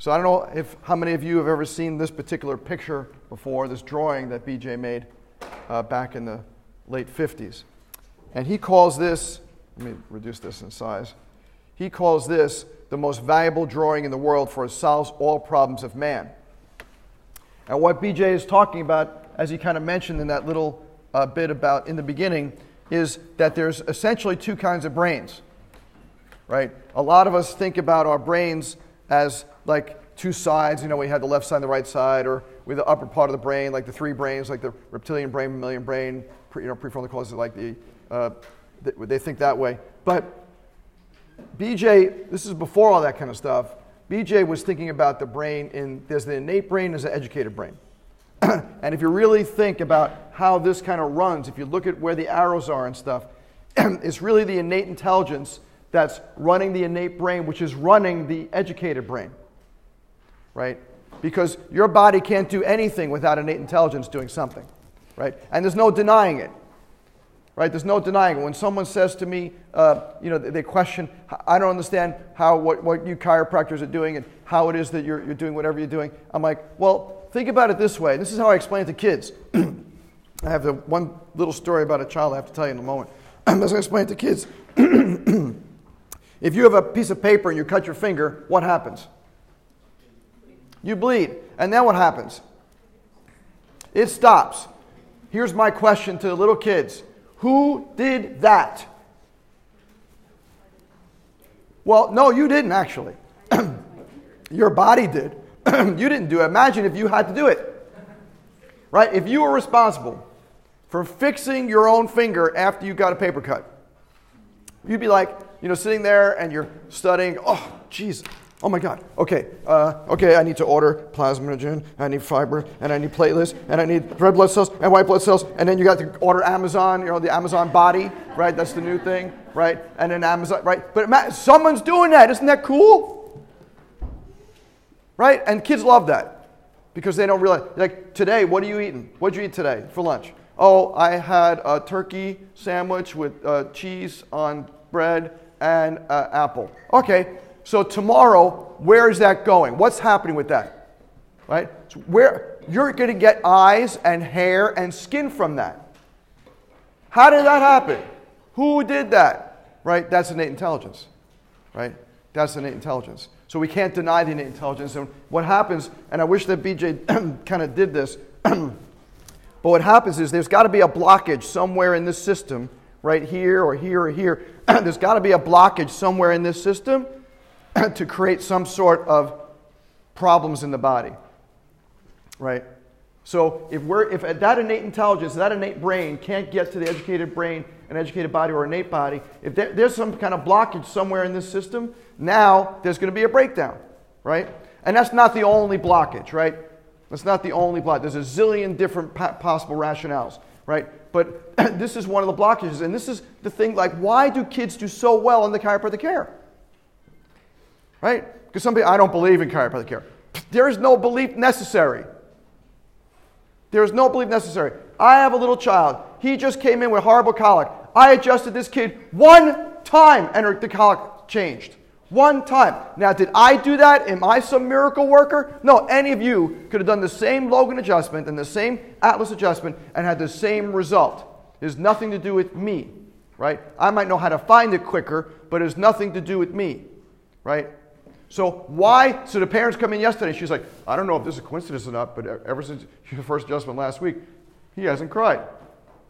So I don't know if how many of you have ever seen this particular picture before, this drawing that BJ made uh, back in the late 50s. And he calls this, let me reduce this in size. He calls this the most valuable drawing in the world for it solves all problems of man. And what BJ is talking about, as he kind of mentioned in that little uh, bit about in the beginning, is that there's essentially two kinds of brains, right? A lot of us think about our brains as like two sides. You know, we had the left side and the right side, or with the upper part of the brain, like the three brains, like the reptilian brain, mammalian brain, pre, you know, prefrontal cortex, like the, uh, they think that way. But BJ, this is before all that kind of stuff. BJ was thinking about the brain in there's the innate brain, there's the educated brain. and if you really think about how this kind of runs, if you look at where the arrows are and stuff, it's really the innate intelligence that's running the innate brain, which is running the educated brain. Right? Because your body can't do anything without innate intelligence doing something. Right? And there's no denying it. Right? There's no denying it. When someone says to me, uh, you know, they question, I don't understand how what, what you chiropractors are doing and how it is that you're, you're doing whatever you're doing. I'm like, well, think about it this way. This is how I explain it to kids. I have the one little story about a child I have to tell you in a moment. I'm going to explain it to kids. if you have a piece of paper and you cut your finger, what happens? You bleed. And then what happens? It stops. Here's my question to the little kids Who did that? Well, no, you didn't actually. Your body did. you didn't do it. Imagine if you had to do it. Right? If you were responsible for fixing your own finger after you got a paper cut, you'd be like, you know, sitting there and you're studying, oh, jeez, oh my God, okay, uh, okay, I need to order plasminogen, I need fiber, and I need platelets, and I need red blood cells and white blood cells, and then you got to order Amazon, you know, the Amazon body, right? That's the new thing, right? And then Amazon, right? But someone's doing that. Isn't that cool? Right? And kids love that because they don't realize, like today, what are you eating? What did you eat today for lunch? Oh, I had a turkey sandwich with uh, cheese on bread and uh, apple. Okay, so tomorrow, where is that going? What's happening with that? Right? So where you're going to get eyes and hair and skin from that. How did that happen? Who did that? Right? That's innate intelligence. Right? That's innate intelligence. So we can't deny the innate intelligence. And what happens, and I wish that BJ kind of did this, but what happens is there's got to be a blockage somewhere in this system, right here or here or here. there's got to be a blockage somewhere in this system to create some sort of problems in the body, right? So if we're if that innate intelligence, that innate brain can't get to the educated brain, an educated body, or innate body, if there, there's some kind of blockage somewhere in this system, now there's going to be a breakdown, right? And that's not the only blockage, right? That's not the only block. There's a zillion different possible rationales, right? But this is one of the blockages. And this is the thing like, why do kids do so well in the chiropractic care? Right? Because some people, I don't believe in chiropractic care. There is no belief necessary. There is no belief necessary. I have a little child. He just came in with horrible colic. I adjusted this kid one time and the colic changed. One time. Now, did I do that? Am I some miracle worker? No, any of you could have done the same Logan adjustment and the same Atlas adjustment and had the same result. Has nothing to do with me, right? I might know how to find it quicker, but it has nothing to do with me, right? So why? So the parents come in yesterday. She's like, I don't know if this is a coincidence or not, but ever since your first adjustment last week, he hasn't cried.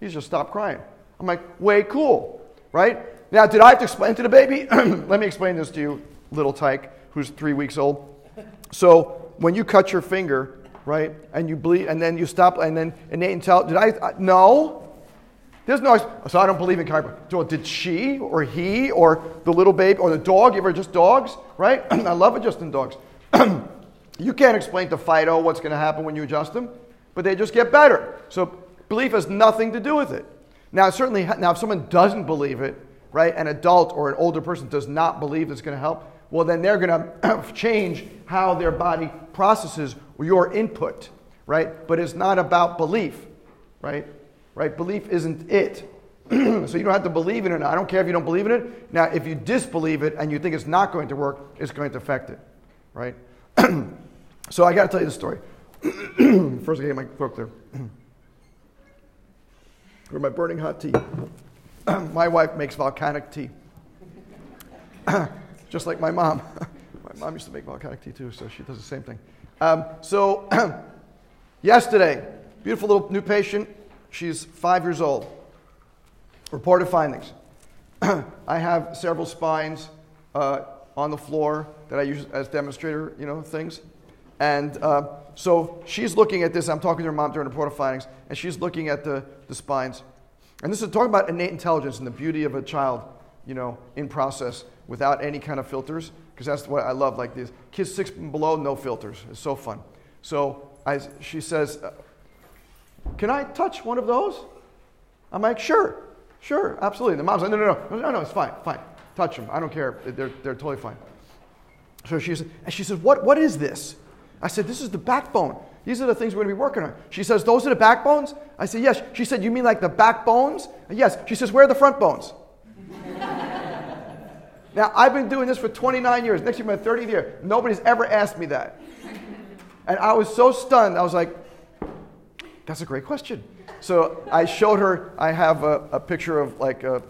He's just stopped crying. I'm like, way cool, right? Now, did I have to explain to the baby? Let me explain this to you, little tyke, who's three weeks old. So when you cut your finger, right, and you bleed, and then you stop, and then innate tell, did I, I no? There's no, so I don't believe in chiropractic. Did she or he or the little baby or the dog, you ever just dogs, right? I love adjusting dogs. you can't explain to Fido what's going to happen when you adjust them, but they just get better. So belief has nothing to do with it. Now, certainly, now if someone doesn't believe it, right, an adult or an older person does not believe it's going to help, well, then they're going to change how their body processes your input, right? But it's not about belief, right? Right? Belief isn't it. so you don't have to believe in it. I don't care if you don't believe in it. Now, if you disbelieve it and you think it's not going to work, it's going to affect it, right? so I got to tell you the story. First, I get my throat clear. With my burning hot tea. my wife makes volcanic tea. Just like my mom. my mom used to make volcanic tea too, so she does the same thing. Um, so, yesterday, beautiful little new patient. She's five years old. Reported findings. I have several spines uh, on the floor that I use as demonstrator, you know, things. And uh, so she's looking at this. I'm talking to her mom during the report of findings, and she's looking at the, the spines. And this is talking about innate intelligence and the beauty of a child, you know, in process without any kind of filters, because that's what I love. Like these kids six and below, no filters. It's so fun. So I, she says, uh, "Can I touch one of those?" I'm like, "Sure, sure, absolutely." The mom's like, "No, no, no, no, no, it's fine, fine. Touch them. I don't care. They're, they're totally fine." So she and she says, "What, what is this?" I said, "This is the backbone." These are the things we're going to be working on. She says, Those are the backbones? I said, Yes. She said, You mean like the backbones? Yes. She says, Where are the front bones? now, I've been doing this for 29 years. Next year, my 30th year. Nobody's ever asked me that. And I was so stunned. I was like, That's a great question. So I showed her, I have a, a picture of like a,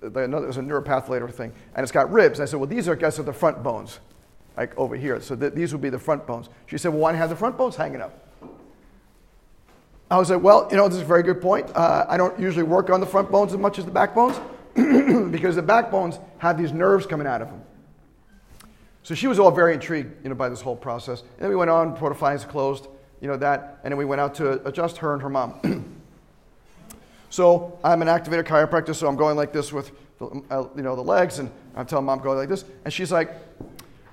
there's a neuropatholator thing, and it's got ribs. And I said, Well, these are, I guess, are the front bones like over here. So th- these would be the front bones. She said, well, why have the front bones hanging up? I was like, well, you know, this is a very good point. Uh, I don't usually work on the front bones as much as the back bones because the back bones have these nerves coming out of them. So she was all very intrigued, you know, by this whole process. And then we went on, protofiles closed, you know, that, and then we went out to adjust her and her mom. so I'm an activator chiropractor, so I'm going like this with, the, uh, you know, the legs, and I'm telling mom, go like this. And she's like,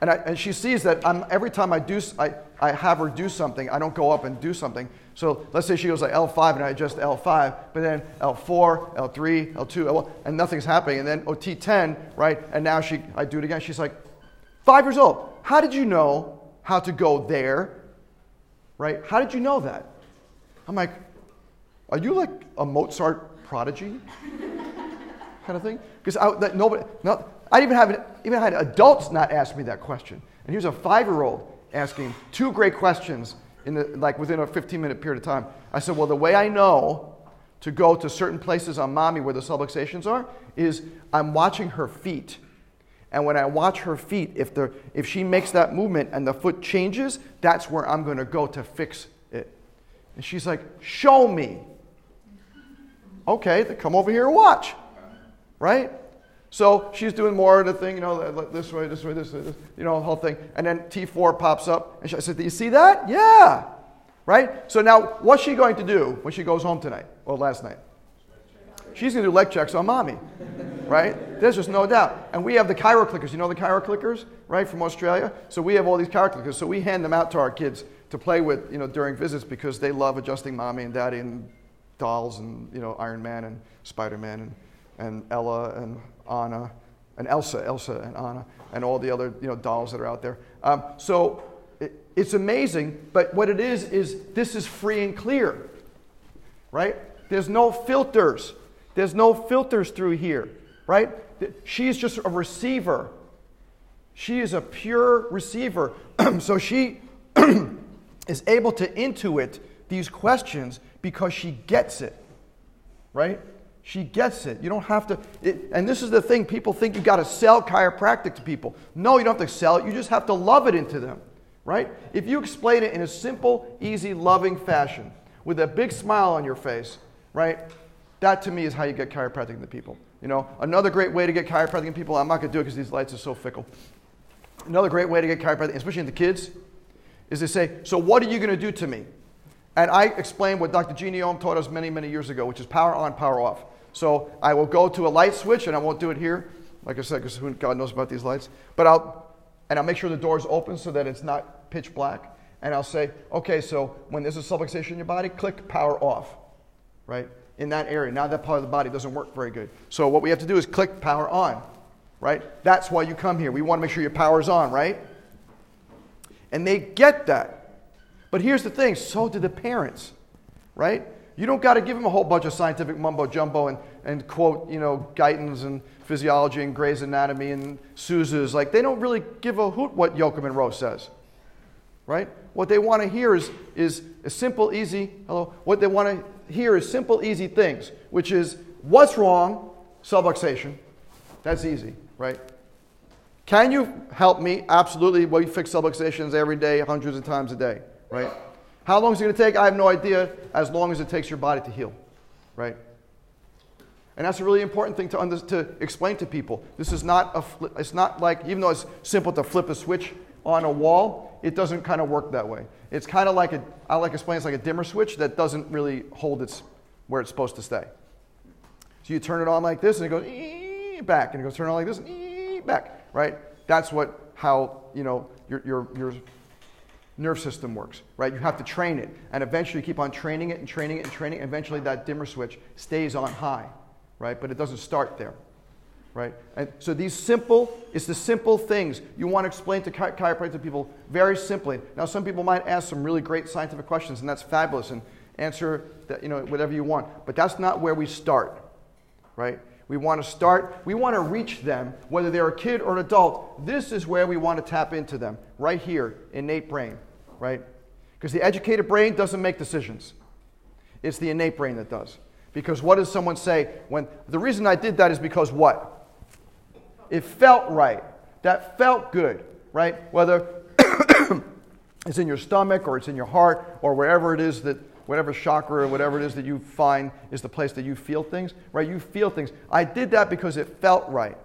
and, I, and she sees that I'm, every time I, do, I, I have her do something, I don't go up and do something. So let's say she goes like L5 and I adjust L5, but then L4, L3, L2, L1, and nothing's happening. And then oh, T10, right? And now she, I do it again. She's like, five years old. How did you know how to go there? Right? How did you know that? I'm like, are you like a Mozart prodigy? kind of thing? Because nobody, not, I even have even had adults not ask me that question. And here's a five-year-old asking two great questions in the, like within a 15-minute period of time. I said, well, the way I know to go to certain places on mommy where the subluxations are is I'm watching her feet. And when I watch her feet, if, the, if she makes that movement and the foot changes, that's where I'm going to go to fix it. And she's like, show me. Okay, then come over here and watch. Right? So she's doing more of the thing, you know, this way, this way, this way, this, you know, the whole thing. And then T4 pops up. And she, I said, Do you see that? Yeah. Right? So now, what's she going to do when she goes home tonight or last night? She's going to do leg checks on mommy. Right? There's just no doubt. And we have the Chiro clickers. You know the Chiro clickers, right, from Australia? So we have all these Chiro clickers. So we hand them out to our kids to play with, you know, during visits because they love adjusting mommy and daddy and dolls and, you know, Iron Man and Spider Man and, and Ella and Anna, and Elsa, Elsa and Anna, and all the other you know, dolls that are out there. Um, so it, it's amazing, but what it is, is this is free and clear, right? There's no filters. There's no filters through here, right? She's just a receiver. She is a pure receiver. so she is able to intuit these questions because she gets it, right? She gets it. You don't have to. It, and this is the thing people think you've got to sell chiropractic to people. No, you don't have to sell it. You just have to love it into them, right? If you explain it in a simple, easy, loving fashion with a big smile on your face, right? That to me is how you get chiropractic into people. You know, another great way to get chiropractic into people, I'm not going to do it because these lights are so fickle. Another great way to get chiropractic, especially in the kids, is to say, So what are you going to do to me? And I explained what Dr. Jeanne Ohm taught us many, many years ago, which is power on, power off. So I will go to a light switch, and I won't do it here, like I said, because God knows about these lights. But I'll, and I'll make sure the door is open so that it's not pitch black. And I'll say, okay, so when there's a subluxation in your body, click power off, right? In that area. Now that part of the body doesn't work very good. So what we have to do is click power on, right? That's why you come here. We want to make sure your power's on, right? And they get that. But here's the thing so do the parents, right? You don't got to give them a whole bunch of scientific mumbo jumbo and, and quote, you know, Guyton's and physiology and Gray's Anatomy and Souza's. Like, they don't really give a hoot what Yochum and Rowe's says. right? What they want to hear is, is a simple, easy, hello, what they want to hear is simple, easy things, which is what's wrong, subluxation. That's easy, right? Can you help me? Absolutely. Well, you fix subluxations every day, hundreds of times a day, right? How long is it going to take? I have no idea, as long as it takes your body to heal, right? And that's a really important thing to, under, to explain to people. This is not a, it's not like, even though it's simple to flip a switch on a wall, it doesn't kind of work that way. It's kind of like a, I like to explain it's like a dimmer switch that doesn't really hold its, where it's supposed to stay. So you turn it on like this and it goes ee, back, and it goes turn it on like this and ee, back, right? That's what, how, you know, your, your, your nerve system works, right? You have to train it. And eventually you keep on training it and training it and training it. And eventually that dimmer switch stays on high, right? But it doesn't start there, right? And so these simple, it's the simple things you want to explain to chi- chiropractic people very simply. Now, some people might ask some really great scientific questions, and that's fabulous, and answer that, you know, whatever you want. But that's not where we start, right? We want to start, we want to reach them, whether they're a kid or an adult. This is where we want to tap into them, right here, innate brain, right? Because the educated brain doesn't make decisions. It's the innate brain that does. Because what does someone say when the reason I did that is because what? It felt right. That felt good, right? Whether it's in your stomach or it's in your heart or wherever it is that whatever chakra or whatever it is that you find is the place that you feel things, right? You feel things. I did that because it felt right,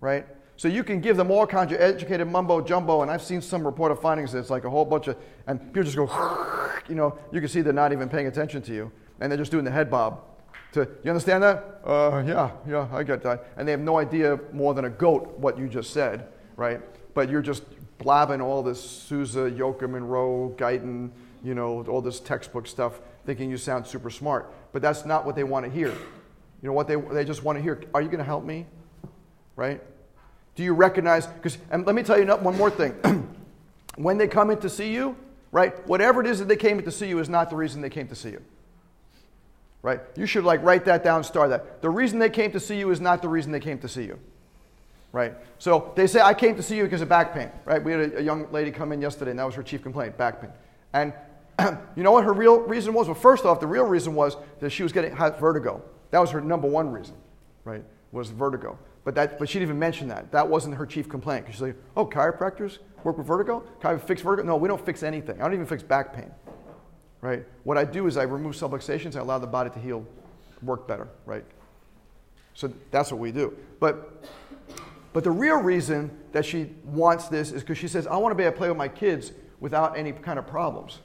right? So you can give them all kinds of educated mumbo jumbo, and I've seen some report of findings that's like a whole bunch of, and people just go, you know, you can see they're not even paying attention to you, and they're just doing the head bob. To, you understand that? Uh, yeah, yeah, I get that. And they have no idea more than a goat what you just said, right? But you're just blabbing all this Souza, Yochum, Monroe, Guyton, you know, all this textbook stuff, thinking you sound super smart. But that's not what they want to hear. You know what they, they just want to hear? Are you going to help me? Right? Do you recognize? Because, and let me tell you one more thing. when they come in to see you, right, whatever it is that they came in to see you is not the reason they came to see you. Right? You should like write that down, star that. The reason they came to see you is not the reason they came to see you. Right? So they say, I came to see you because of back pain. Right? We had a, a young lady come in yesterday, and that was her chief complaint, back pain. And you know what her real reason was? Well, first off, the real reason was that she was getting vertigo. That was her number one reason, right? Was vertigo. But that, but she didn't even mention that. That wasn't her chief complaint. She's like, oh, chiropractors work with vertigo? Can I fix vertigo? No, we don't fix anything. I don't even fix back pain, right? What I do is I remove subluxations. I allow the body to heal, work better, right? So that's what we do. But, but the real reason that she wants this is because she says, I want to be able to play with my kids without any kind of problems.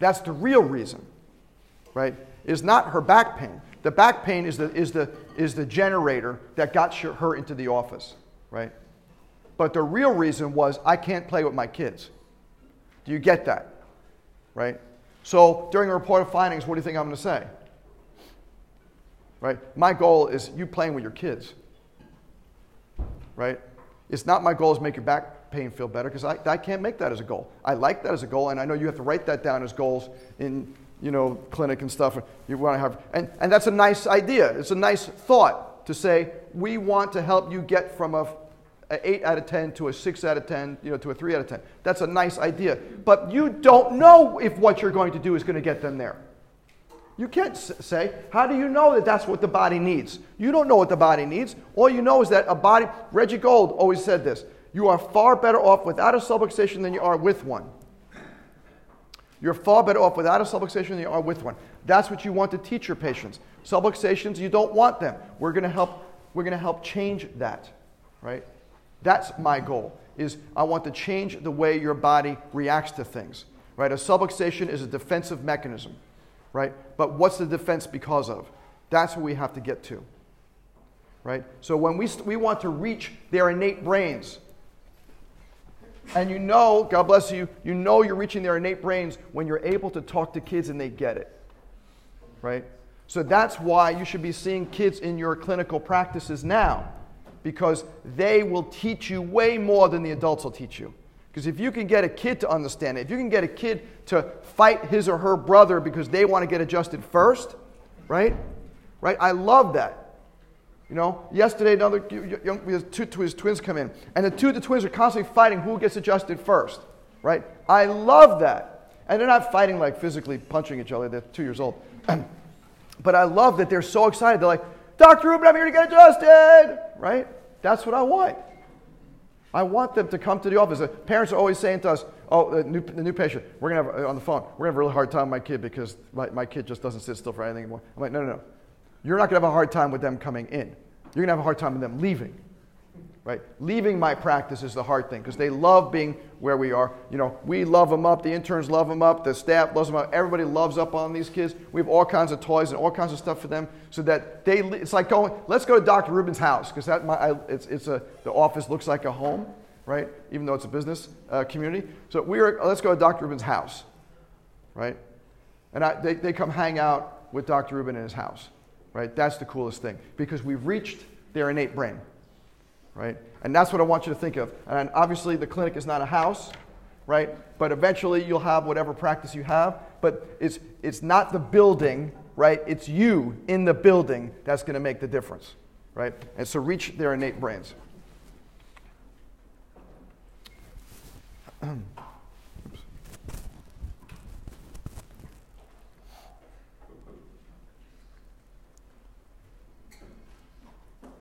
That's the real reason, right? Is not her back pain. The back pain is the, is the, is the generator that got her into the office, right? But the real reason was I can't play with my kids. Do you get that? Right? So during a report of findings, what do you think I'm going to say? Right? My goal is you playing with your kids. Right? It's not my goal is make your back pain feel better because I, I can't make that as a goal. I like that as a goal, and I know you have to write that down as goals in you know clinic and stuff. You want to have, and, and that's a nice idea. It's a nice thought to say we want to help you get from a, a eight out of ten to a six out of ten, you know, to a three out of ten. That's a nice idea, but you don't know if what you're going to do is going to get them there. You can't say, how do you know that that's what the body needs? You don't know what the body needs. All you know is that a body, Reggie Gold always said this you are far better off without a subluxation than you are with one. You're far better off without a subluxation than you are with one. That's what you want to teach your patients. Subluxations, you don't want them. We're going to help, we're going to help change that, right? That's my goal, is I want to change the way your body reacts to things, right? A subluxation is a defensive mechanism right? But what's the defense because of? That's what we have to get to, right? So when we, we want to reach their innate brains, and you know, God bless you, you know you're reaching their innate brains when you're able to talk to kids and they get it, right? So that's why you should be seeing kids in your clinical practices now, because they will teach you way more than the adults will teach you. Because if you can get a kid to understand it, if you can get a kid to fight his or her brother because they want to get adjusted first, right? Right? I love that. You know, yesterday another young, two, his twins come in, and the two of the twins are constantly fighting who gets adjusted first, right? I love that. And they're not fighting like physically punching each other, they're two years old. but I love that they're so excited. They're like, Dr. Rubin, I'm here to get adjusted, right? That's what I want. I want them to come to the office. The parents are always saying to us, oh, the new, the new patient, we're going to have, uh, on the phone, we're going to have a really hard time with my kid because my, my kid just doesn't sit still for anything anymore. I'm like, no, no, no. You're not going to have a hard time with them coming in. You're going to have a hard time with them leaving right? Leaving my practice is the hard thing because they love being where we are. You know, we love them up. The interns love them up. The staff loves them up. Everybody loves up on these kids. We have all kinds of toys and all kinds of stuff for them so that they. It's like going. Let's go to Dr. Rubin's house because that my it's it's a the office looks like a home, right? Even though it's a business uh, community. So we are. Let's go to Dr. Rubin's house, right? And I, they they come hang out with Dr. Rubin in his house, right? That's the coolest thing because we've reached their innate brain right? And that's what I want you to think of. And obviously, the clinic is not a house, right? But eventually, you'll have whatever practice you have. But it's, it's not the building, right? It's you in the building that's going to make the difference, right? And so, reach their innate brains.